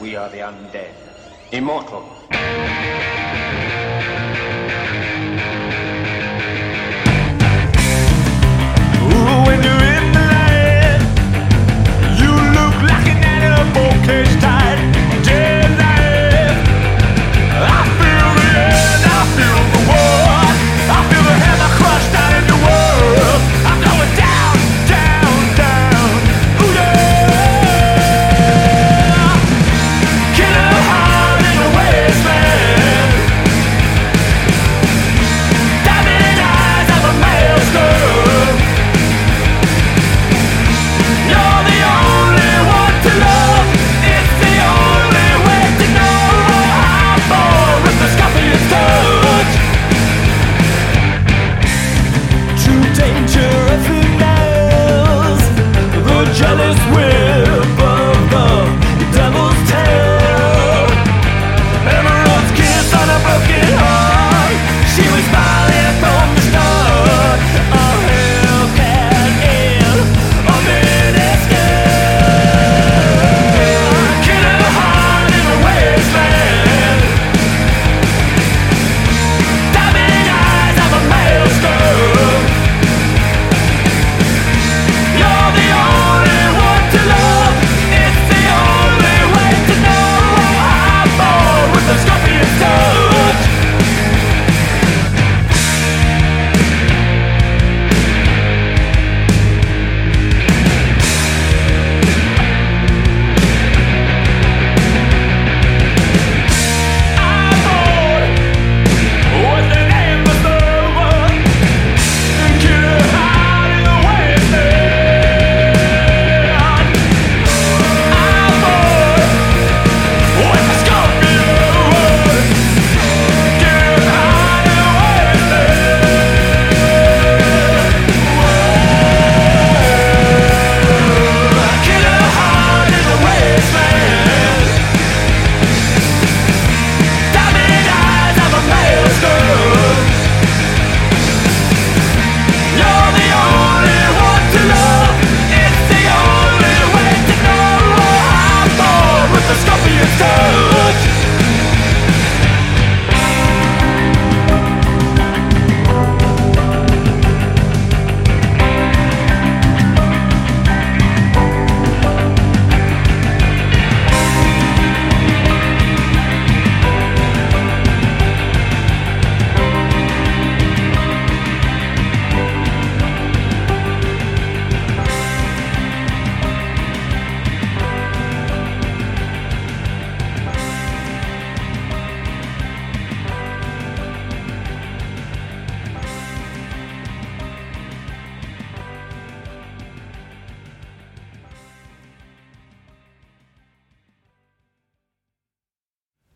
We are the undead. Immortal.